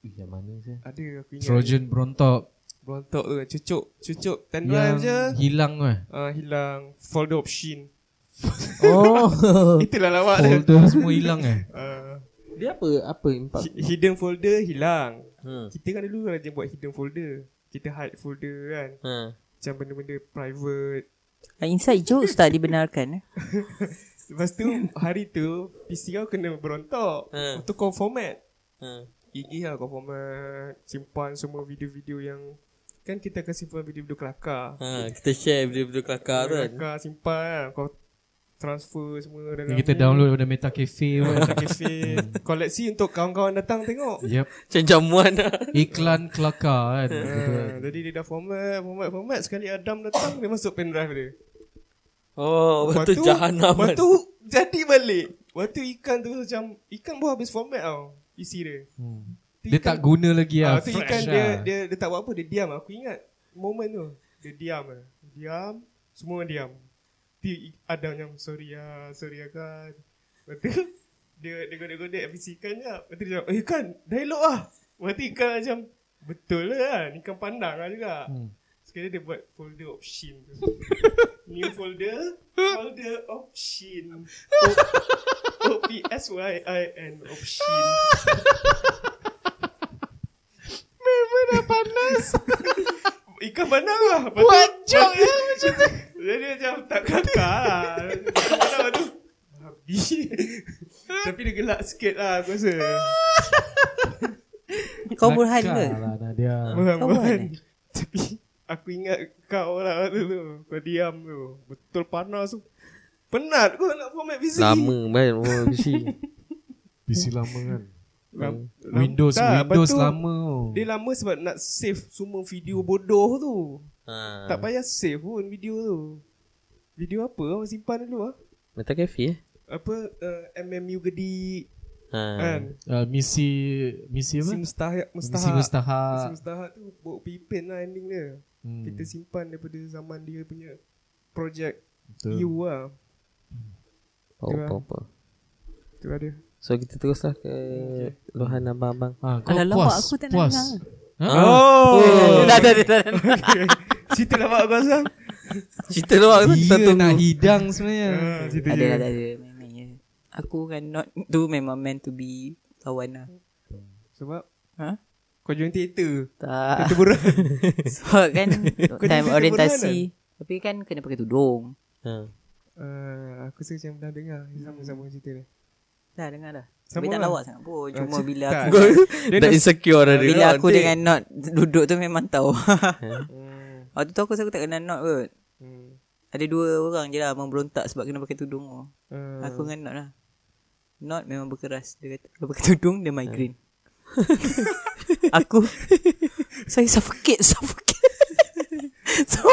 Ih, Yang mana je?
Ada aku ingat
Trojan berontok
Berontok tu cucuk Cucuk
yang
drive je
hilang tu eh.
ah, Hilang Folder option <laughs>
Oh. <laughs>
Itulah lawak dia
Folder semua hilang eh. <laughs>
Ah,
Dia apa? Apa impak?
hi- Hidden folder hilang
Hmm.
Kita kan dulu rajin buat hidden folder Kita hide folder kan
Ha.
Macam benda-benda private
Inside jokes tak dibenarkan eh. <laughs>
Lepas tu hari tu PC kau kena berontok
Ha.
Tu kau format
Ha.
Gigih lah kau format Simpan semua video-video yang Kan kita akan simpan video-video kelakar
Ha, kita share video-video kelakar tu kan.
Kelakar simpan lah Kau transfer semua dalam
kita download daripada Meta Cafe <laughs> pun.
Meta Cafe koleksi untuk kawan-kawan datang tengok
Yep.
Macam jamuan lah. <laughs>
Iklan kelakar kan.
Ha, jadi dia dah format, format, format. Sekali Adam datang, dia masuk pendrive dia.
Oh, betul jahanam
Lepas
kan.
tu jadi balik. Lepas tu ikan tu macam, ikan baru habis format tau. Isi dia.
Hmm.
Tu
Dia
ikan-
tak guna lagi
Ah,
lah.
tu
fresh
ikan
lah.
dia, dia, dia tak buat apa, dia diam. Aku ingat moment tu. Dia diam lah. Diam, semua diam. Tu i- Adam yang sorry sorry lah kan. Lepas <laughs> tu, dia, dia godek-godek habis ikan je. Lepas tu dia eh kan, lah. Lepas tu ikan macam, betul lah kan. Ikan pandang lah juga.
Hmm.
Sekali dia buat folder of shin tu. <laughs> New folder, folder of shin. <laughs> O- O-P-S-Y-I-N of shin. Memang dah panas. Ikan pandang lah. Wajok ya macam tu. <laughs> Jadi macam tak kakak lah. Tu. Habis. Tapi dia gelak sikit lah aku rasa. <laughs>
Kau burhan ke?
Lah Nadia.
Bukan-bukan. <laughs> Tapi aku ingat kau lah waktu tu. Kau diam tu. Betul panas tu. Penat kau nak format busy.
Lama banget oh, PC.
PC lama kan.
Lam- lam-
Windows
tak,
Windows
tu,
lama. oh.
Dia lama sebab nak save semua video bodoh tu.
ha.
Tak payah save pun video tu. Video apa? Awak simpan dulu ah.
Meta Cafe eh?
Apa uh, MMU gedi
Ha.
kan.
Uh, misi misi
Si
apa?
mustahak
Misi
mustahak.
mustahak.
Si mustahak tu bawa pipin lah ending dia.
Hmm,
Kita simpan daripada zaman dia punya project
betul.
You Tu lah.
apa, apa.
Tu ada.
So kita teruslah ke luahan abang-abang.
Ah, kau
Alah,
puas.
aku tak nak
puas.
dengar.
Ha?
Oh.
Dah, dah, dah, dah.
Cerita lawak kau Azam.
Cerita luar tu kita
Dia
tunggu.
nak hidang sebenarnya.
Ah, cerita je.
ada, ada. Memang je. Aku kan not tu memang meant to be kawan lah.
Sebab
Ha?
kau join teater.
Tak.
Teater buran. <laughs>
Sebab kan time orientasi. Tapi kan kena pakai tudung.
Ha.
Uh, aku rasa macam pernah dengar sama-sama cerita ni.
Dah dengar dah.
Sama
Tapi tak
lah.
lawak sangat pun. Cuma
Ah,
bila
tak.
aku
Dia
dah insecure dah dia.
bila
Oh,
aku
dia-
dengan Not duduk tu memang tahu.
Hmm. <laughs>
Waktu tu aku rasa aku tak kenal Not kot.
Hmm.
Ada dua orang je lah memberontak sebab kena pakai tudung tu.
Uh,
Aku dengan Not lah. Not memang berkeras. Dia kata kalau pakai tudung dia migraine. <laughs> aku <laughs> saya suffocate, suffocate. so,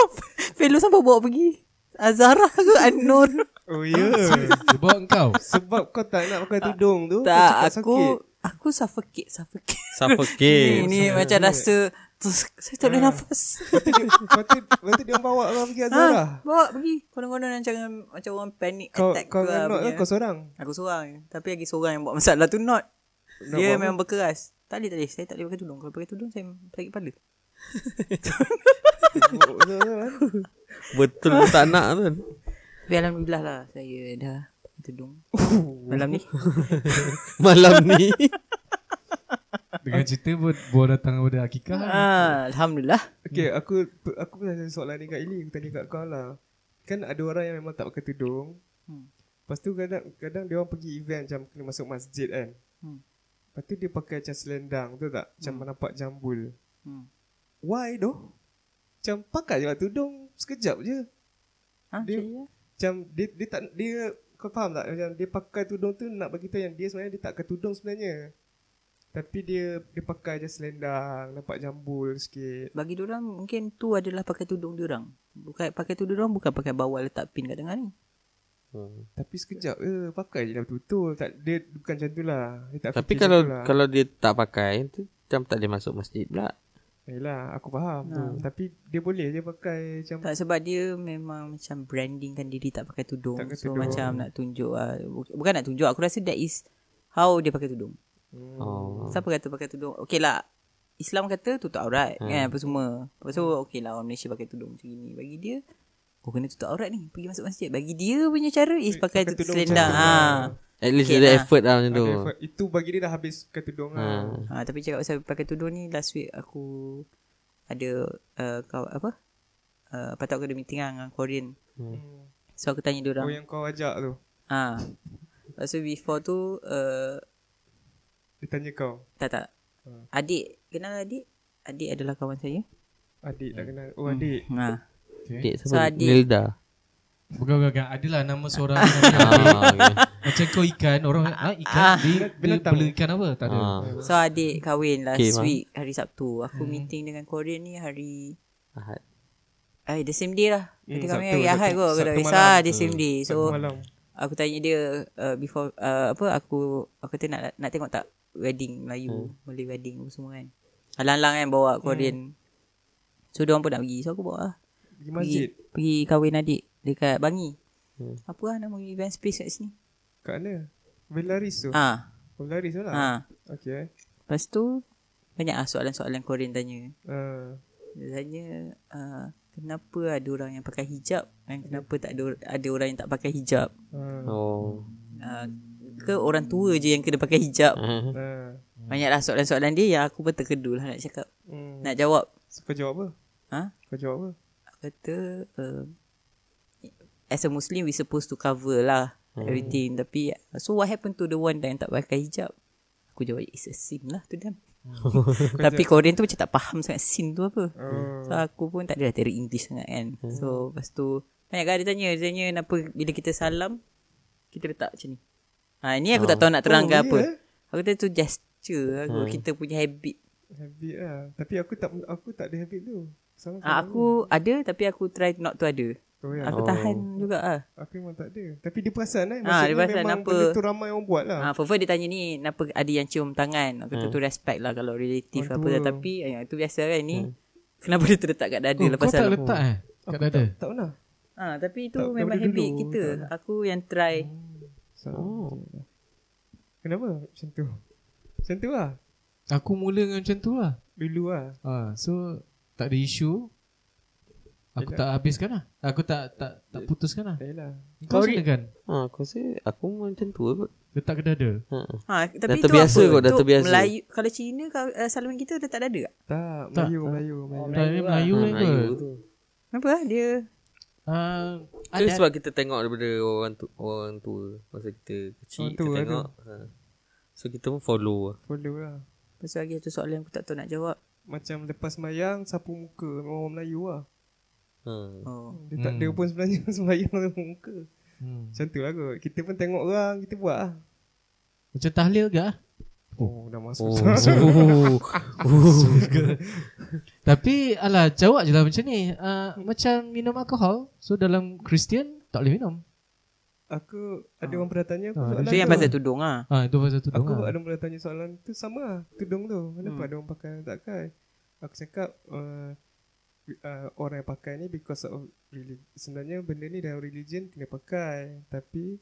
fellow sampai bawa pergi. Azara ke Anur?
Oh ya. Yeah.
Bawa kau.
Sebab kau tak nak pakai tudung tu. kau
tak, aku
sakit.
aku suffocate, suffocate.
Suffocate. <laughs>
Ini macam rasa terus saya tak boleh nafas.
Lepas tu, dia bawa kau pergi Azhar lah.
Ha, bawa pergi. Konon-konon macam macam orang panic
Kau
attack
kau
ke
dengan
lah
Not
punya.
kan kau seorang.
Aku seorang Tapi lagi seorang yang buat masalah tu Not
Not
Dia memang berkeras Tak boleh tak boleh Saya tak boleh pakai tudung Kalau pakai tudung saya sakit kepala <laughs>
betul, betul, kan?
Betul tak nak tu.
Tapi Alhamdulillah lah Saya dah tudung <laughs> Malam ni <laughs>
Malam ni. <laughs>
Dengan cerita buat buat datang daripada Akikah.
ah, Alhamdulillah
Okay, aku aku pun ada soalan ni kat Ili. Aku tanya kat kau lah. Kan ada orang yang memang tak pakai tudung.
Hmm.
Lepas tu kadang, kadang dia orang pergi event macam kena masuk masjid kan.
Hmm.
Lepas tu dia pakai macam selendang tu tak? Macam nampak jambul.
hmm.
Why doh? Macam pakai je lah tudung sekejap je.
ha,
dia, Macam dia, dia tak, dia, kau faham tak? Macam dia pakai tudung tu nak bagi tahu yang dia sebenarnya dia tak pakai tudung sebenarnya. Tapi dia dia pakai je selendang, nampak jambul sikit.
Bagi orang mungkin tu adalah pakai tudung diorang Bukan pakai tudung diorang Bukan pakai bawah letak pin kat tengah ni
Hmm.
Tapi sekejap je pakai je lah betul-betul. Tak dia bukan macam tu lah. Dia tak
Tapi kalau
lah.
kalau dia tak pakai tu macam tak boleh masuk masjid pula.
Yalah, aku faham tu. Tapi dia boleh je pakai macam
Tak sebab dia memang macam brandingkan diri tak pakai tudung.
Tak
so
tudung.
macam nak tunjuk lah. Buk- Bukan nak tunjuk. Aku rasa that is how dia pakai tudung.
Hmm.
Oh.
Siapa kata pakai tudung? Okay lah. Islam kata tutup aurat
Hmm.
kan apa semua. Lepas tu okay lah orang Malaysia pakai tudung macam ni. Bagi dia kau kena tutup aurat ni pergi masuk masjid. Bagi dia punya cara is pakai,
pakai tudung
selendang. Ha.
At least
Okay
ada
lah.
effort lah macam tu.
effort. Itu bagi dia dah habis pakai tudung lah.
Ha.
ha. tapi cakap pasal pakai tudung ni last week aku ada uh, kau apa? Uh, patut aku ada meeting lah dengan Korean.
Hmm.
So aku tanya dia
Oh yang kau ajak tu.
Ah. Lepas tu before tu uh,
Dia tanya kau.
tak tak.
Hmm.
Adik, kenal adik? Adik adalah kawan saya.
Adik
Hmm.
tak kenal. Oh adik.
Ha.
Dek
So,
siapa?
adik-
Nilda.
Bukan bukan bukan. Adalah nama seorang <laughs> nama adik.
Ah, okay.
Macam kau ikan, orang ha, ikan dia, dia bela ikan apa? Tak ada.
Ah,
So adik kahwin last
Okay,
week hari Sabtu. Aku meeting dengan Korean ni hari
Ahad.
Eh the same day lah.
Hmm,
Dia kahwin
Sabtu,
hari Ahad kot. Aku tak
Sabtu
kisah the same day.
Sabtu
So
malam.
aku tanya dia uh, before uh, apa aku aku kata nak nak tengok tak wedding Melayu, Malay wedding apa semua kan. Alang-alang kan bawa Korean. So dia orang pun nak pergi. So aku bawa lah.
Pergi masjid.
Pergi, pergi kahwin adik dekat Bangi.
Hmm.
Apa lah nama event space kat sini?
Kat mana? Velaris tu.
Ah,
Velaris tu lah.
ha.
Okay.
Lepas tu banyak lah soalan-soalan Korean tanya.
Uh,
Dia tanya uh, kenapa ada orang yang pakai hijab dan kenapa tak ada ada orang yang tak pakai hijab.
uh,
Oh.
Uh, ke orang tua je yang kena pakai hijab.
Ah.
uh,
Banyaklah soalan-soalan dia yang aku pun terkedul lah nak cakap.
hmm.
Nak jawab.
So, kau jawab apa?
Ha?
Kau jawab apa?
Aku kata uh, as a Muslim we supposed to cover lah everything. Tapi so what happened to the one yang tak pakai hijab? Aku jawab it's a sin lah to them. <laughs> Tapi Korean tu macam tak faham sangat sin tu apa.
Oh.
So aku pun tak adalah teori English sangat kan. So lepas tu banyak kan dia tanya, dia tanya kenapa bila kita salam kita letak macam ni. Ha ni aku tak tahu nak terangkan
Oh,
apa.
ya?
Aku kata tu gesture aku kita punya habit.
Habit lah. Tapi aku tak aku tak ada habit tu. Sama
Ha, aku ada tapi aku try not to ada.
Oh, ya.
Aku tahan juga ah.
Aku memang tak ada. Tapi dia perasan eh.
Ah,
Maksudnya
dia perasan
memang
apa-
benda tu ramai orang buat lah.
Ha, First dia tanya ni Kenapa ada yang cium tangan Aku kata tu respect lah Kalau relative
Orang
apa
tua.
Tapi ya, Itu biasa kan ni Kenapa dia terletak kat dada
Oh,
Lepas
kau tak letak eh? Kat dada?
Tak pernah.
ha, Tapi itu
Tak,
memang habit
dulu,
kita
tak.
Aku yang try
So, Kenapa macam tu? Macam tu lah.
Aku mula dengan macam tu lah.
Dulu lah.
Ha, so tak ada isu. Aku
Yelah.
tak habiskan lah. Aku tak tak tak putuskan lah.
Dah lah.
Kau macam mana kan?
Ha, aku rasa aku macam tu kot.
Letak ke dada?
Ha.
ha, Tapi
Dah terbiasa kot, dah terbiasa.
Melayu, Kalau Cina kalau, uh, Salaman kita letak dada tak?
Tak,
Tak.
Melayu, Melayu, Melayu.
Tak, ini Melayu
Ha,
ni
Melayu
kot.
tu.
Kenapa lah dia
Uh,
Itu sebab kita tengok daripada orang tu, orang tua masa kita kecil
Orang
kita tengok. Ha. So kita pun follow lah.
Follow lah.
Lepas tu lagi satu soalan Aku tak tahu nak jawab
Macam lepas mayang, sapu muka. Memang orang Melayu lah.
Ha.
oh.
Dia tak
Hmm.
ada pun sebenarnya <laughs> semayang sapu muka.
hmm.
Macam tu lah kot. Kita pun tengok orang, kita buat lah.
Macam tahlil ke? ah?
Oh, dah masuk.
Oh. <laughs>
Oh. <laughs>
Tapi alah jawab je lah macam ni. Uh, macam minum alkohol. So dalam Kristian tak boleh minum.
Aku ada orang pernah tanya aku
Ah,
soalan
Itu yang pasal tudung
Ah. Itu pasal tudung
Aku
lah.
ada orang pernah tanya soalan tu sama lah tudung tu. Kenapa ada orang pakai tak pakai? Aku cakap uh, uh, orang yang pakai ni because of relig- sebenarnya benda ni dalam religion kena pakai. Tapi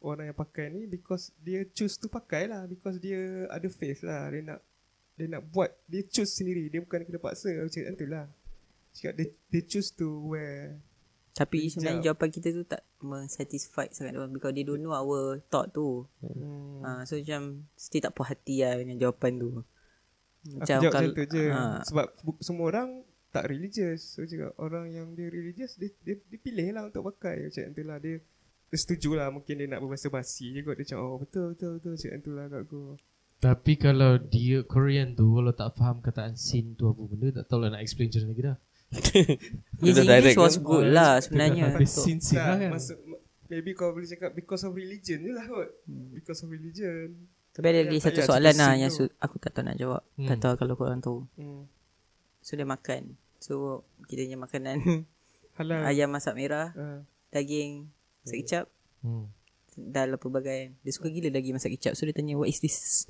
orang yang pakai ni because dia choose tu pakai lah. Because dia ada faith lah. Dia nak dia nak buat dia choose sendiri. Dia bukan kena paksa. Aku cakap macam tu lah cakap dia, dia choose to wear
Tapi
Hijab.
sebenarnya jawapan kita tu Tak mensatisfied sangat orang Because they don't know our thought tu.
Hmm.
ha, So macam Still tak puas hati lah Dengan jawapan tu.
Aku jawab macam tu je.
ha,
Sebab bu- semua orang tak religious. So cakap orang yang dia religious Dia, dia, dia pilih lah untuk pakai. Macam tu lah Dia, dia setuju lah Mungkin dia nak berbahasa basi je kot. Dia macam oh betul betul betul. Macam tu lah kat aku.
Tapi kalau dia Korean tu Kalau tak faham kataan sin tu apa benda Tak tahu lah nak explain macam mana lagi dah
His English
direct
was
kan?
good lah sebenarnya.
Habis sin sin lah. kan?
Maybe kau boleh cakap Because of religion je lah kot. Because of religion.
Tapi ada lagi satu soalan lah Yang su- aku tak tahu nak jawab.
Hmm.
Tak tahu kalau korang tahu.
Hmm.
So dia makan. So kita punya makanan.
Halal.
Ayam masak merah
Ah.
Daging Masak kicap
hmm.
Dal apa bagai Dia suka gila daging masak kicap So dia tanya what is this?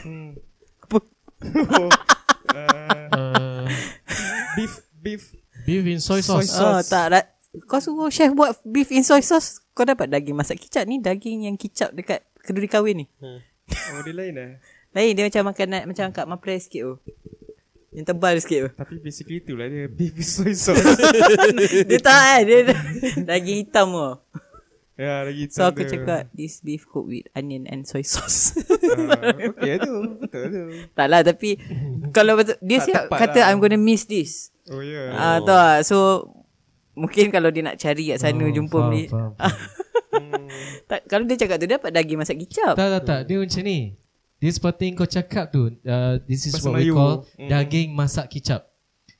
Hmm. <laughs>
Apa? <laughs>
oh. uh,
uh,
beef Beef.
Beef in soy
Soy
sauce.
Oh
sauce.
tak ra- Kau suruh chef buat beef in soy sauce Kau dapat daging masak kicap ni Daging yang kicap dekat Keduri kahwin ni.
Oh dia lain lah <laughs>
Lain dia macam makan Macam kat mapres sikit tu Yang tebal sikit tu
Tapi basically itulah dia Beef with soy sauce. <laughs>
Dia tak kan Dia <laughs> daging hitam tu
Ya lagi
So aku cakap This beef cooked with onion and soy sauce.
Uh, Okay tu Betul tu
Tak lah tapi Kalau betul Dia siap kata
lah.
I'm gonna miss this
Oh ya yeah.
Ah, tahu tak So Mungkin kalau dia nak cari kat sana
Oh,
Jumpa
faham,
beli
faham.
hmm. <laughs>
tak, Kalau dia cakap tu Dia dapat daging masak kicap
Tak tak tak Dia macam ni Dia seperti kau cakap tu uh, This is
Bahasa
what we call
Hmm.
Daging masak kicap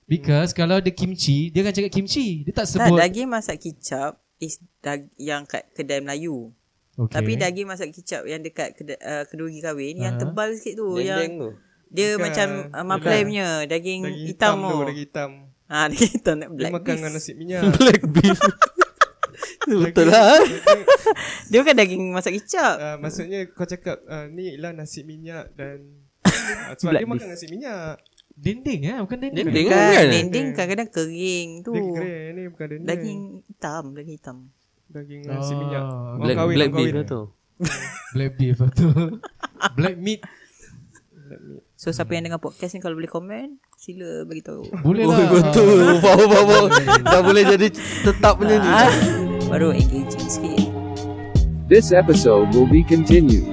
Because kalau ada kimchi Dia akan cakap kimchi Dia tak
Tak
sebut
daging masak kicap is dag- yang kat kedai Melayu.
Okay.
Tapi daging masak kicap yang dekat kedai, uh, keduri kahwin yang
Aha.
tebal sikit tu
Dendeng
yang
tu.
Dia
Bukan.
macam uh, maplay punya daging,
Daging
hitam,
hitam, tu,
tu.
daging hitam.
Ha, <laughs> daging hitam nak
Dia
black
makan
beef.
dengan nasi minyak. <laughs>
Black beef. <laughs> Betul lah.
Dia bukan daging masak kicap.
Uh, maksudnya kau cakap uh, ni lah nasi minyak dan uh, sebab
Black
dia makan
beef.
nasi minyak.
Dendeng eh, bukan dendeng.
Dendeng
Bukan,
kan?
dendeng kadang-kadang kering tu.
Dia keren ni bukan dendeng.
Daging hitam, daging hitam.
daging nasi
Oh.
minyak.
Black-
Black,
kahwin,
black beef lah tu.
Black beef betul. Black meat.
So siapa yang dengar podcast ni kalau boleh komen, sila bagi tahu.
Boleh
Oh,
lah.
betul. <laughs> Power, power. Dah boleh jadi tetap punya ni.
Ah, baru engaging sikit.
This episode will be continued.